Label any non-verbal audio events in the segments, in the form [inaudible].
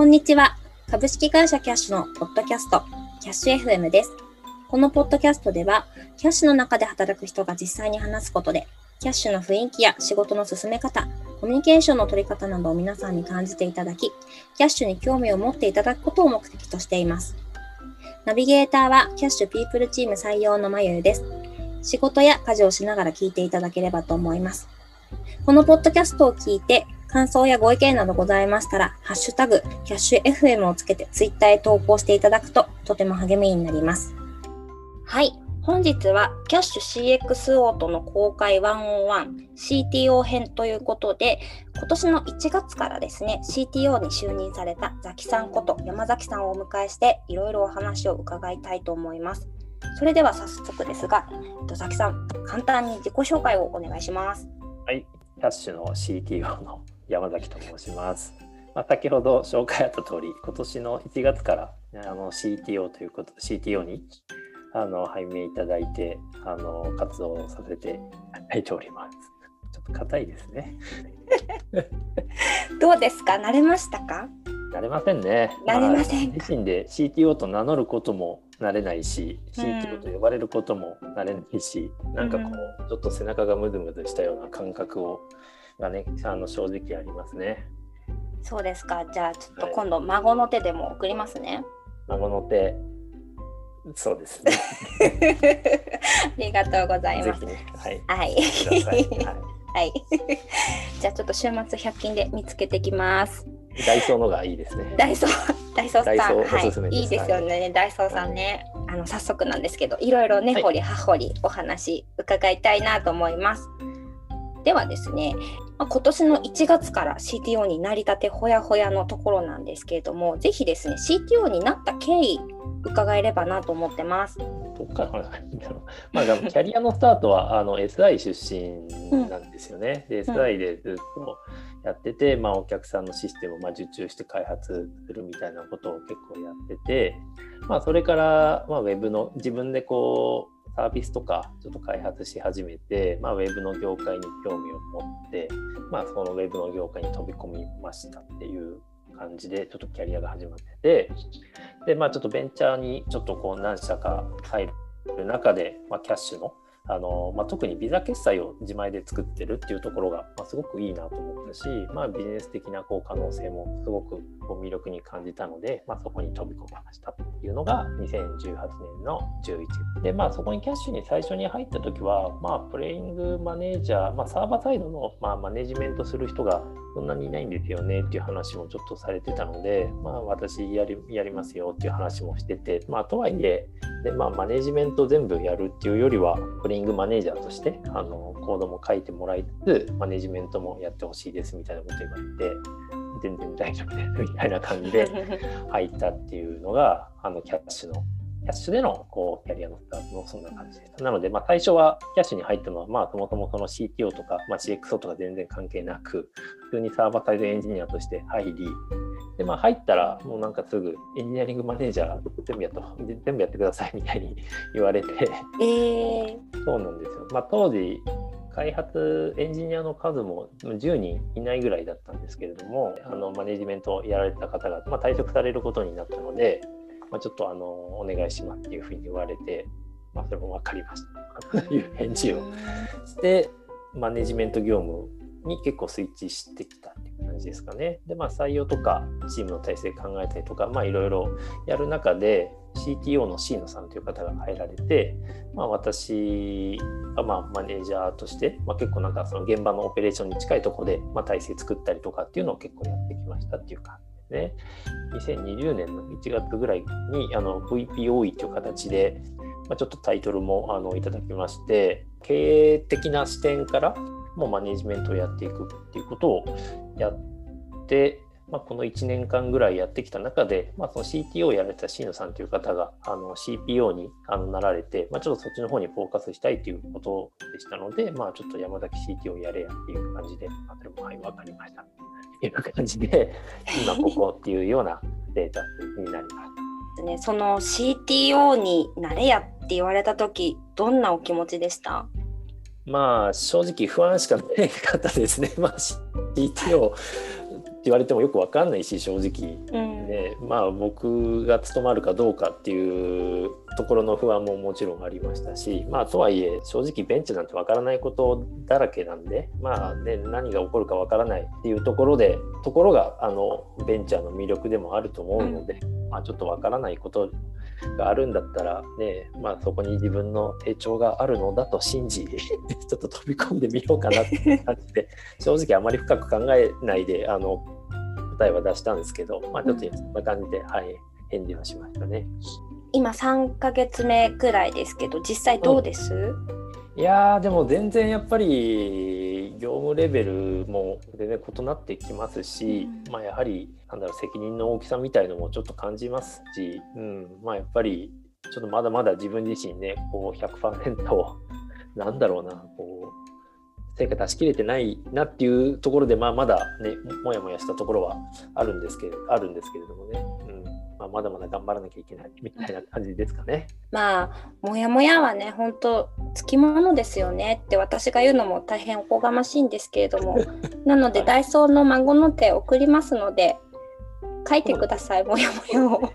こんにちは。株式会社キャッシュのポッドキャスト、キャッシュ FM です。このポッドキャストでは、キャッシュの中で働く人が実際に話すことで、キャッシュの雰囲気や仕事の進め方、コミュニケーションの取り方などを皆さんに感じていただき、キャッシュに興味を持っていただくことを目的としています。ナビゲーターはキャッシュピープルチーム採用のまゆゆです。仕事や家事をしながら聞いていただければと思います。このポッドキャストを聞いて、感想やご意見などございましたら、ハッシュタグ、キャッシュ FM をつけてツイッターへ投稿していただくととても励みになります。はい。本日はキャッシュ CX オートの公開 101CTO 編ということで、今年の1月からですね、CTO に就任されたザキさんこと山崎さんをお迎えして、いろいろお話を伺いたいと思います。それでは早速ですが、ザキさん、簡単に自己紹介をお願いします。はい、キャッシュの CTO の山崎と申します。まあ、先ほど紹介あった通り、今年の1月からあの CTO ということ CTO にあの拝命いただいてあの活動させていただいております。ちょっと硬いですね。[laughs] どうですか？慣れましたか？慣れませんね。慣れません、まあ、自身で CTO と名乗ることも慣れないし、うん、CTO と呼ばれることも慣れないし、うん、なんかこう、ちょっと背中がムズムズしたような感覚をがねあの正直ありますね。そうですか。じゃあちょっと今度孫の手でも送りますね。はい、孫の手。そうですね。[laughs] ありがとうございます。ね、はい。はい。はい。じゃあちょっと週末100均で見つけてきます。ダイソーのがいいですね。ダイソー、ダイソーさん、はい、いいですよね。ダイソーさんね、あの早速なんですけど、いろいろね、掘り葉掘りお話伺いたいなと思います。ではですね、まあ、今年の1月から CTO になりたてほやほやのところなんですけれども、ぜひですね、CTO になった経緯、伺えればなと思ってます。どっからんだろう。[laughs] まあ、キャリアのスタートはあの SI 出身なんですよね。うん、で、SI でずっとやってて、まあ、お客さんのシステムをまあ受注して開発するみたいなことを結構やってて、まあ、それから、まあ、ウェブの自分でこう、サービスとかちょっと開発し始めて、まあ、ウェブの業界に興味を持って、まあ、そのウェブの業界に飛び込みましたっていう感じでちょっとキャリアが始まっててで、まあ、ちょっとベンチャーにちょっとこう何社か入る中で、まあ、キャッシュのあのまあ、特にビザ決済を自前で作ってるっていうところが、まあ、すごくいいなと思ったし、まあ、ビジネス的なこう可能性もすごくこう魅力に感じたので、まあ、そこに飛び込みましたっていうのが2018年の11で、まあ、そこにキャッシュに最初に入った時は、まあ、プレイングマネージャー、まあ、サーバーサイドの、まあ、マネジメントする人がそんなにいないんですよねっていう話もちょっとされてたので、まあ、私やりやりますよっていう話もしてて、まあ、とはいえで、まあ、マネジメント全部やるっていうよりはプレイングマネージャーとしてあのコードも書いてもらいつつマネジメントもやってほしいですみたいなこと言われて全然大丈夫ですみたいな感じで [laughs] 入ったっていうのがあのキャッシュのキャッシュでのこうキャリアのスタートのそんな感じでした。なので、まあ、最初はキャッシュに入ったのは、まあ、そもそもその CTO とか、まあ、CXO とか全然関係なく、普通にサーバーサイドエンジニアとして入り、で、まあ、入ったら、もうなんかすぐエンジニアリングマネージャー全部やっと、全部やってくださいみたいに言われて、えー、そうなんですよ。まあ、当時、開発エンジニアの数も10人いないぐらいだったんですけれども、あのマネジメントをやられた方が、まあ、退職されることになったので、まあ、ちょっとあのお願いしますっていうふうに言われて、まあ、それも分かりましたという返事をして、マネジメント業務に結構スイッチしてきたっていう感じですかね。で、まあ、採用とかチームの体制考えたりとか、まあ、いろいろやる中で、CTO の C 野さんという方が入られて、まあ、私がまあマネージャーとして、まあ、結構なんかその現場のオペレーションに近いところで、まあ、体制作ったりとかっていうのを結構やってきましたっていう感じですね。2020年の1月ぐらいにあの VPOE という形で、まあ、ちょっとタイトルもあのいただきまして経営的な視点からもうマネジメントをやっていくっていうことをやってまあ、この1年間ぐらいやってきた中で、まあ、その CTO をやられた椎野さんという方があの CPO にあのなられて、まあ、ちょっとそっちの方にフォーカスしたいということでしたので、まあ、ちょっと山崎 CTO やれやっていう感じで、まあ、それもはい、分かりましたという感じで、[laughs] 今ここっていうようなデータになります。ね、その CTO になれやって言われた時どんなお気持ちでした？まあ正直不安しかなかったですね。まあ CTO 言われてもよく分かんないし正直、うん。ねまあ僕が務まるかどうかっていうところの不安ももちろんありましたしまあとはいえ正直ベンチなんて分からないことだらけなんでまあね何が起こるか分からないっていうところでところがあのベンチャーの魅力でもあると思うので、まあちょっと分からないことがあるんだったらねまあそこに自分の成長があるのだと信じ [laughs] ちょっと飛び込んでみようかなって感じで正直あまり深く考えないであの答えは出したんですけど、まあ、ちょっとそんな感じで、はい、返事はしましたね。今3ヶ月目くらいですけど実際どうです、いやーでも全然やっぱり業務レベルも全然異なってきますし、うん。まあやはりなんだろう責任の大きさみたいのもちょっと感じますし、うん、まあやっぱりちょっとまだまだ自分自身ねこう100% [laughs] なんだろうなこう成果出し切れてないなっていうところで、まあ、まだねもやもやしたところはあるんですけれあるんですけれどもね、うんまあ、まだまだ頑張らなきゃいけないみたいな感じですかね。まあもやもやはね本当つきものですよねって私が言うのも大変おこがましいんですけれども。[laughs] なのではい。ダイソーの孫の手送りますので書いてくださいもやもやを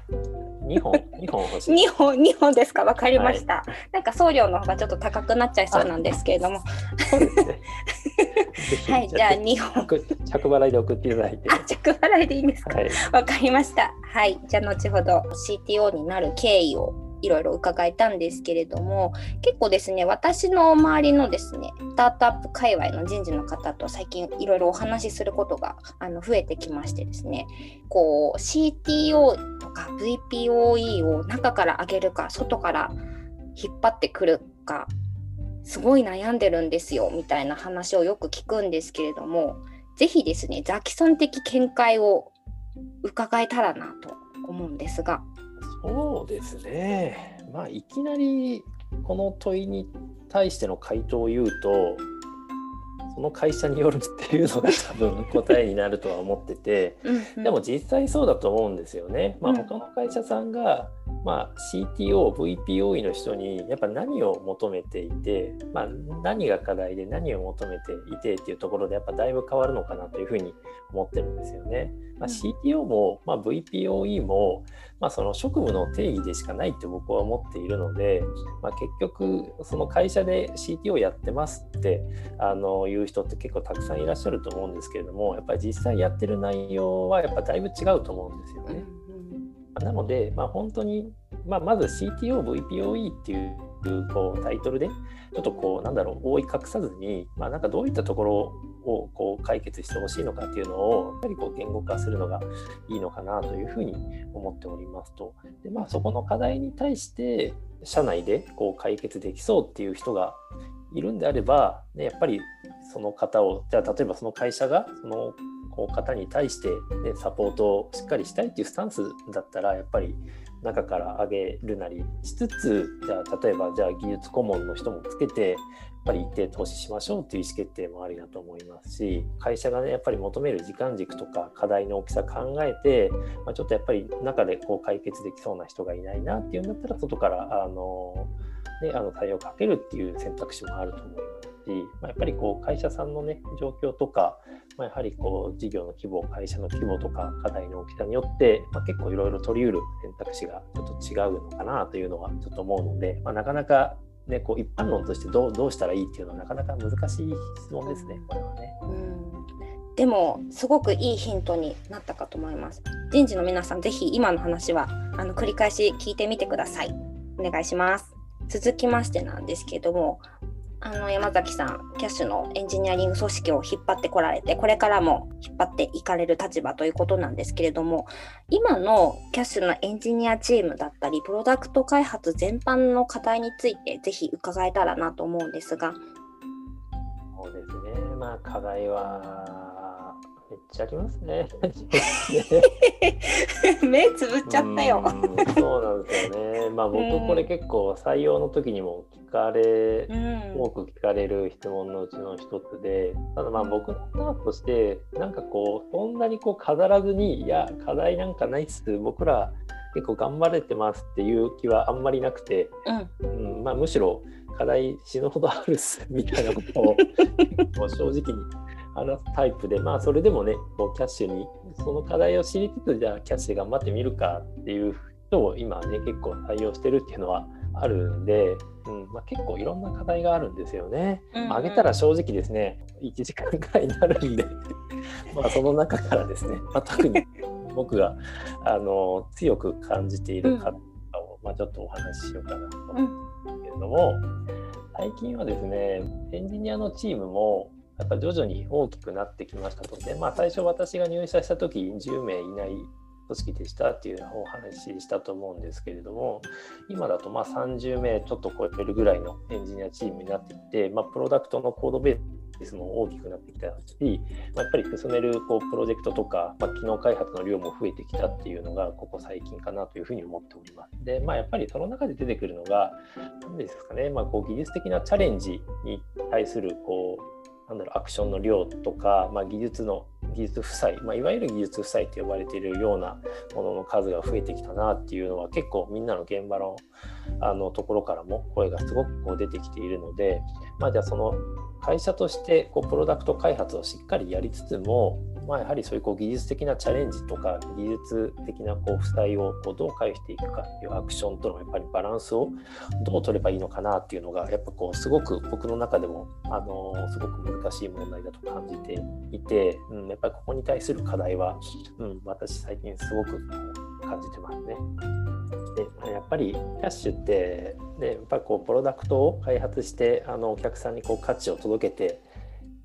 2本2本欲しい。2本2本ですか？わかりました、なんか送料の方がちょっと高くなっちゃいそうなんですけれどもそうですね。ぜひはいじゃあ2本着着払いで送っていただいて。あ着払いでいいんですか？はい。わかりました。はい。じゃあ後ほど CTO になる経緯をいろいろ伺えたんですけれども結構ですね私の周りのですねスタートアップ界隈の人事の方と最近いろいろお話しすることがあの増えてきましてですねこう CTO とか VPOE を中から上げるか外から引っ張ってくるかすごい悩んでるんですよみたいな話をよく聞くんですけれどもぜひですねザキさん的見解を伺えたらなと思うんですが。そうですね。まあいきなりこの問いに対しての回答を言うと、その会社によるっていうのが多分答えになるとは思ってて、でも実際そうだと思うんですよね。まあ、うん他の会社さんが、まあ、CTO、VPOE の人にやっぱ何を求めていて、まあ、何が課題で何を求めていてっていうところでやっぱだいぶ変わるのかなというふうに思ってるんですよね。まあ、うん CTO も、まあ、VPOE も、まあ、その職務の定義でしかないって僕は思っているので、まあ、結局その会社で CTO やってますってあのいう人って結構たくさんいらっしゃると思うんですけれどもやっぱり実際やってる内容はやっぱだいぶ違うと思うんですよね。なので、まあ、本当に、まあ、まず CTO、VPOE っていうこうタイトルで、ちょっとこう、なんだろう、覆い隠さずに、まあ、なんかどういったところをこう解決してほしいのかっていうのを、やっぱりこう言語化するのがいいのかなというふうに思っておりますと。で、まあ、そこの課題に対して、社内でこう解決できそうっていう人がいるんであれば、ね、やっぱりその方を、じゃあ例えばその会社が、そのこう方に対して、ね、サポートをしっかりしたいっていうスタンスだったらやっぱり中から上げるなりしつつじゃあ例えばじゃあ技術顧問の人もつけてやっぱり一定投資しましょうっていう意思決定もありだと思いますし会社がねやっぱり求める時間軸とか課題の大きさ考えて、まあ、ちょっとやっぱり中でこう解決できそうな人がいないなっていうんだったら外からあの、ね、あの対応をかけるっていう選択肢もあると思いますし、まあ、やっぱりこう会社さんのね状況とかまあ、やはりこう事業の規模、会社の規模とか課題の大きさによって、まあ、結構いろいろ取り得る選択肢がちょっと違うのかなというのはちょっと思うので、まあ、なかなか、ね、こう一般論としてどうどうしたらいいっていうのはなかなか難しい質問ですね、これはね。うんでもすごくいいヒントになったかと思います。人事の皆さんぜひ今の話はあの繰り返し聞いてみてください。お願いします。続きましてなんですけどもあの山崎さんキャッシュのエンジニアリング組織を引っ張ってこられてこれからも引っ張っていかれる立場ということなんですけれども今のキャッシュのエンジニアチームだったりプロダクト開発全般の課題についてぜひ伺えたらなと思うんですが。そうですね、まあ課題はめっちゃありますね。[laughs] 目つぶっちゃったよ。うんそうなんですよね。まあ僕これ結構採用の時にも聞かれうん多く聞かれる質問のうちの一つで、ただまあ僕のスタートとして、なんかこう、そんなにこう飾らずに、いや、課題なんかないっす、僕ら結構頑張れてますっていう気はあんまりなくて、うんうんまあ、むしろ課題死ぬほどあるっすみたいなことを [laughs] 正直に話すタイプでまあそれでもねこうキャッシュにその課題を知りつつじゃあキャッシュで頑張ってみるかっていう人を今ね結構採用してるっていうのはあるんで、うんまあ、結構いろんな課題があるんですよね。うんうん、上げたら正直ですね1時間ぐらいになるんで [laughs] まあその中からですね、まあ、特に僕があの強く感じている課題を、まあ、ちょっとお話ししようかなと思うんですけれども、最近はですねエンジニアのチームもやっぱ徐々に大きくなってきましたので、まあ、最初私が入社した時10名いない組織でしたっていうお話ししたと思うんですけれども今だとまあ30名ちょっと超えるぐらいのエンジニアチームになってきて、まあ、プロダクトのコードベースも大きくなってきたし、まあ、やっぱり進めるこうプロジェクトとか、まあ、機能開発の量も増えてきたっていうのがここ最近かなというふうに思っております。で、まあ、やっぱりその中で出てくるのが何ですかね、まあ、こう技術的なチャレンジに対するこうなんだろうアクションの量とか、まあ、技術の技術負債、まあ、いわゆる技術負債と呼ばれているようなものの数が増えてきたなっていうのは結構みんなの現場のあのところからも声がすごくこう出てきているので、まあ、じゃあその会社としてこうプロダクト開発をしっかりやりつつもまあ、やはりそういうこう技術的なチャレンジとか技術的なこう負債をこうどう返していくかっていうアクションとのやっぱりバランスをどう取ればいいのかなっていうのがやっぱこうすごく僕の中でもあのすごく難しい問題だと感じていて、うん、やっぱりここに対する課題は、うん、私最近すごく感じてますね。でやっぱりキャッシュってでやっぱりこうプロダクトを開発してあのお客さんにこう価値を届けて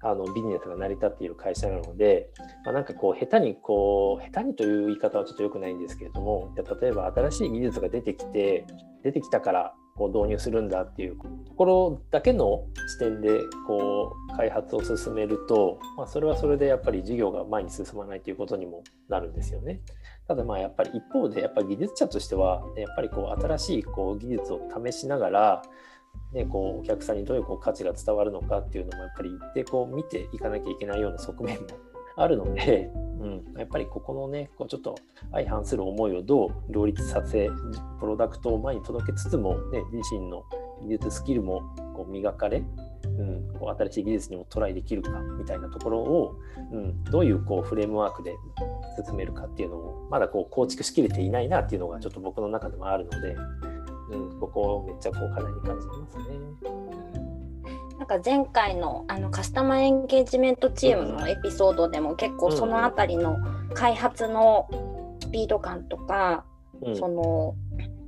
あのビジネスが成り立っている会社なので、まあ、なんかこう下手にこう下手にという言い方はちょっと良くないんですけれども例えば新しい技術が出てきて出てきたからこう導入するんだっていうところだけの視点でこう開発を進めると、まあ、それはそれでやっぱり事業が前に進まないということにもなるんですよね。ただまあやっぱり一方でやっぱり技術者としてはやっぱりこう新しいこう技術を試しながらね、こうお客さんにどういうこう価値が伝わるのかっていうのもやっぱり一定こう見ていかなきゃいけないような側面もあるので、[laughs] うん、やっぱりここのねこうちょっと相反する思いをどう両立させプロダクトを前に届けつつも、ね、自身の技術スキルもこう磨かれ、うん、こう新しい技術にもトライできるかみたいなところを、うん、どういうこうフレームワークで進めるかっていうのをまだこう構築しきれていないなっていうのがちょっと僕の中でもあるので。うん、ここめっちゃこう課題に感じてますね。なんか前回のあのカスタマーエンゲージメントチームのエピソードでも結構その辺りの開発のスピード感とか、うん、その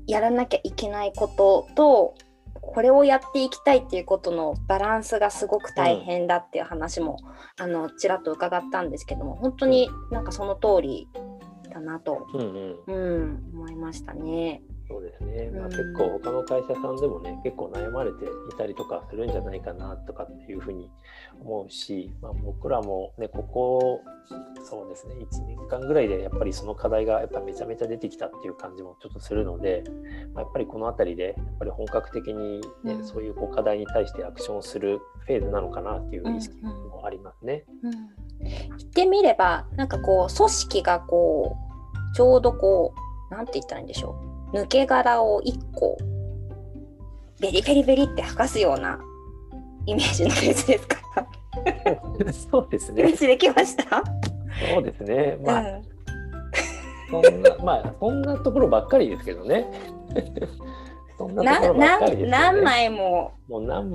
やらなきゃいけないこととこれをやっていきたいっていうことのバランスがすごく大変だっていう話も、うん、あのちらっと伺ったんですけども本当になんかその通りだなと、うん、うん、思いましたね。そうですね、まあ、結構他の会社さんでもね結構悩まれていたりとかするんじゃないかなとかっていうふうに思うし、まあ、僕らもねここそうですね。1年間ぐらいでやっぱりその課題がやっぱめちゃめちゃ出てきたっていう感じもちょっとするので、まあ、やっぱりこの辺りでやっぱり本格的にね、うん、そういうこう課題に対してアクションするフェーズなのかなっていう意識もありますね。うん。うん、言ってみればなんかこう組織がこうちょうどこうなんて言ったらいいんでしょう抜け殻を1個ベリベリベリって剥がすようなイメージのフェーズですか？[laughs] そうですね。イメージできました？そうですね。まあ、うん、そんなまあそんなところばっかりですけどね。そんな何枚も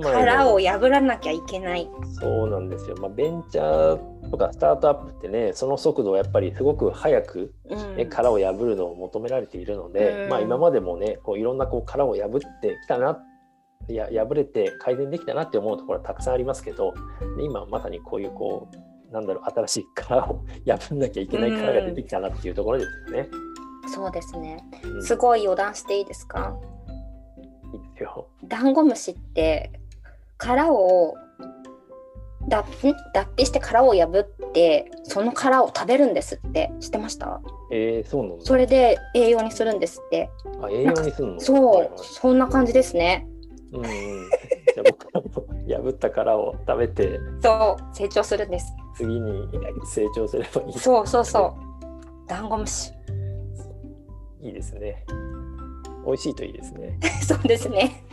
殻を破らなきゃいけない。そうなんですよ。まあベンチャーとかスタートアップってねその速度をやっぱりすごく早く、ね、うん、殻を破るのを求められているので、うん、まあ、今までもねこういろんなこう殻を破ってきたないや破れて改善できたなって思うところはたくさんありますけど今まさにこういうこうなんだろう新しい殻を破んなきゃいけない殻が出てきたなっていうところですよね。うん、そうですね、すごい余談していいですか？いいですよ。ダンゴムシって殻を脱脱皮して殻を破ってその殻を食べるんですって。知ってました？えー、そうなのそれで栄養にするんですって。あ栄養にするの？そう、はいはい、そんな感じですね。うん [laughs] じゃあ僕はも破った殻を食べてそう成長するんです。次に成長すればいい。そうそうそう。ダンゴムシ。いいですね。美味しいといいですね。[laughs] そうですね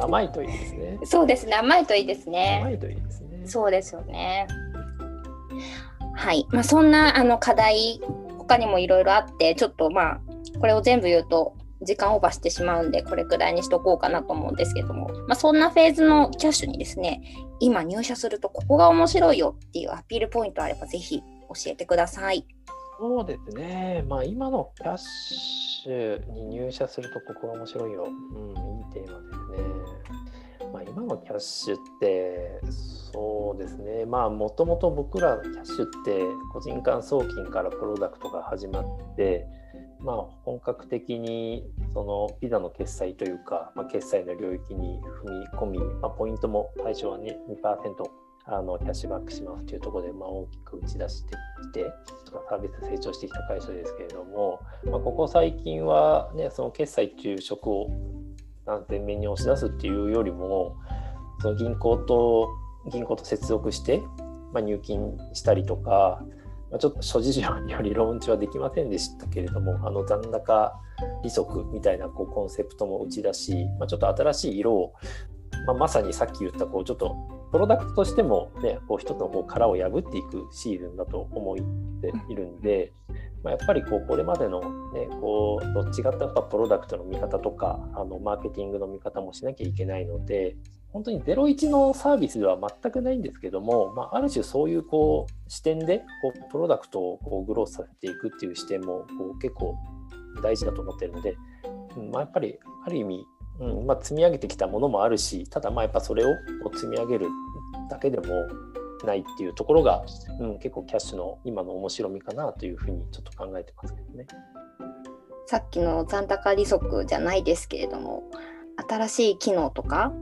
甘いといいですね。そうですね、甘いといいですね。甘いといいですね。そうですよね。はい、まあ、そんなあの課題、他にもいろいろあって、ちょっとまあ、これを全部言うと、時間オーバーしてしまうんで、これくらいにしとこうかなと思うんですけども、まあ、そんなフェーズのキャッシュにですね、今入社するとここが面白いよっていうアピールポイントあれば、ぜひ教えてください。そうですね、まあ、今のキャッシュに入社するとここが面白いよ。うん、いいテーマで今のキャッシュってそうですね。まあもともと僕らキャッシュって個人間送金からプロダクトが始まってまあ本格的にそのビザの決済というか、まあ、決済の領域に踏み込み、まあ、ポイントも最初はね2%あのキャッシュバックしますというところで、まあ、大きく打ち出してきてサービス成長してきた会社ですけれども、まあ、ここ最近は、ね、その決済っていう職を前面に押し出すっていうよりもその銀行と銀行と接続して、まあ、入金したりとか、まあ、ちょっと諸事情によりローンチはできませんでしたけれどもあの残高利息みたいなこうコンセプトも打ち出し、まあ、ちょっと新しい色を、まあ、まさにさっき言ったこうちょっとプロダクトとしても、ね、こう一つのこう殻を破っていくシーズンだと思っているんで、まあ、やっぱりこうこれまでの、ね、こうどっちがったやっぱプロダクトの見方とかあのマーケティングの見方もしなきゃいけないので本当に01のサービスでは全くないんですけども、まあ、ある種そういうこう視点でこうプロダクトをこうグロースさせていくっていう視点もこう結構大事だと思ってるので、うんまあ、やっぱりある意味、うんまあ、積み上げてきたものもあるしただまあやっぱそれをこう積み上げるだけでもないっていうところが、うん、結構キャッシュの今の面白みかなというふうにちょっと考えてますけどね。さっきの残高利息じゃないですけれども新しい機能とか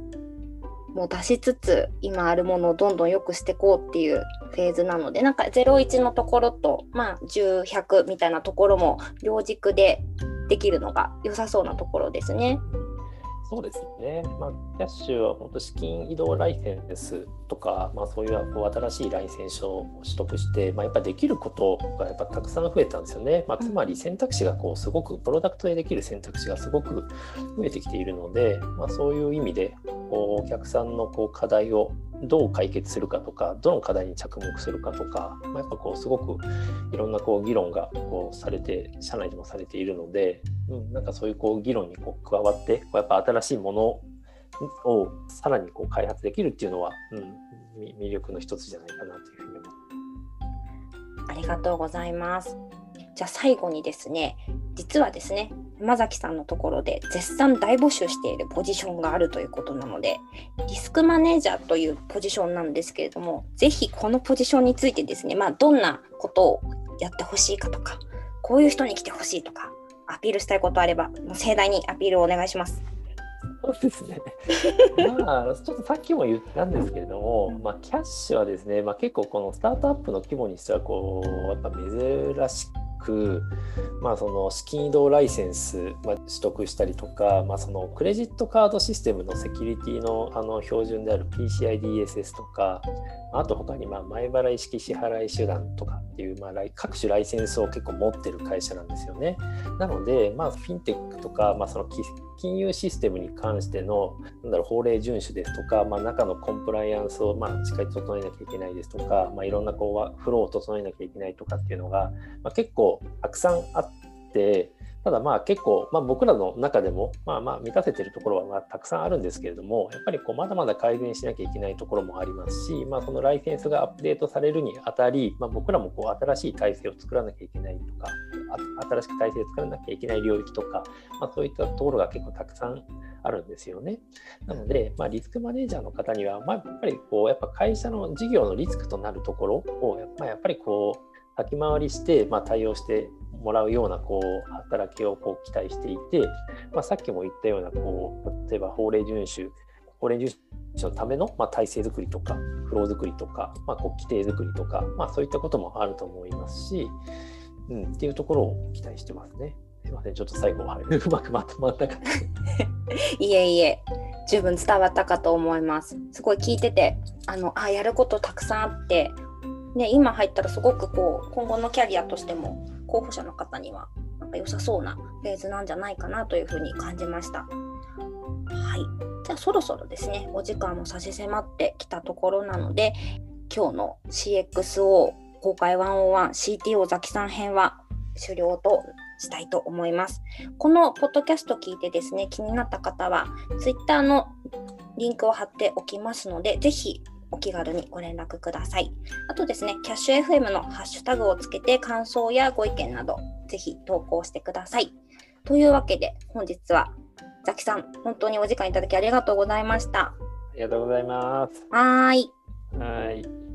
もう出しつつ今あるものをどんどん良くしていこうっていうフェーズなのでなんか01のところとまあ10100みたいなところも両軸でできるのが良さそうなところですね。そうですね、まあ、キャッシュは本当資金移動ライセンスとか、まあ、そういうこう新しいライセンスを取得して、まあ、やっぱできることがやっぱたくさん増えたんですよね。まあ、つまり選択肢がこうすごくプロダクトでできる選択肢がすごく増えてきているので、まあ、そういう意味でこうお客さんのこう課題をどう解決するかとかどの課題に着目するかとか、まあ、やっぱこうすごくいろんなこう議論がこうされて社内でもされているので、うん、なんかそういうこう議論にこう加わってこうやっぱ新しいものをさらにこう開発できるっていうのは、うん、魅力の一つじゃないかなというふうに思ありがとうございます。じゃあ最後にですね実はですね山崎さんのところで絶賛大募集しているポジションがあるということなのでリスクマネージャーというポジションなんですけれどもぜひこのポジションについてですね、まあ、どんなことをやってほしいかとかこういう人に来てほしいとかアピールしたいことあれば盛大にアピールをお願いします。そうですね。まあ、ちょっとさっきも言ったんですけれども、まあ、キャッシュはですね、まあ、結構このスタートアップの規模にしては、こう、やっぱ珍しく、まあ、その資金移動ライセンス、まあ、取得したりとか、まあ、そのクレジットカードシステムのセキュリティのあの標準である PCIDSS とか、あと他にまあ前払い式支払い手段とかっていう、まあ、各種ライセンスを結構持ってる会社なんですよね。なので、まあ、フィンテックとか、まあ、その金融システムに関してのなんだろう法令遵守ですとか、まあ、中のコンプライアンスをまあしっかり整えなきゃいけないですとか、まあ、いろんなこうフローを整えなきゃいけないとかっていうのが、まあ、結構たくさんあって、ただまあ結構、まあ、僕らの中でもまあまあ満たせてるところはまあたくさんあるんですけれどもやっぱりこうまだまだ改善しなきゃいけないところもありますし、まあ、そのライセンスがアップデートされるにあたり、まあ、僕らもこう新しい体制を作らなきゃいけないとか新しく体制を作らなきゃいけない領域とか、まあ、そういったところが結構たくさんあるんですよね。なので、まあ、リスクマネージャーの方には、まあ、やっぱりこうやっぱ会社の事業のリスクとなるところをやっぱやっぱりこう先回りして、まあ、対応してもらうようなこう働きをこう期待していて、まあ、さっきも言ったようなこう例えば法令遵守法令遵守のための、まあ、体制づくりとかフローづくりとか、まあ、こう規定づくりとか、まあ、そういったこともあると思いますし、うん、っていうところを期待してますね。すいません、ちょっと最後は [laughs] うまくまとまったか [laughs] いえいえ、十分伝わったかと思います。すごい聞いてて、あのあやることたくさんあって、ね、今入ったらすごくこう今後のキャリアとしても候補者の方にはなんか良さそうなフェーズなんじゃないかなというふうに感じました。はい、じゃあそろそろですね、お時間も差し迫ってきたところなので、今日の CXO 公開 101CTO ザキさん編は終了としたいと思います。このポッドキャスト聞いてですね、気になった方は、Twitter のリンクを貼っておきますので、ぜひお気軽にご連絡ください。あとですね、キャッシュ FM のハッシュタグをつけて感想やご意見など、ぜひ投稿してください。というわけで、本日はザキさん、本当にお時間いただきありがとうございました。ありがとうございます。はーい。はい。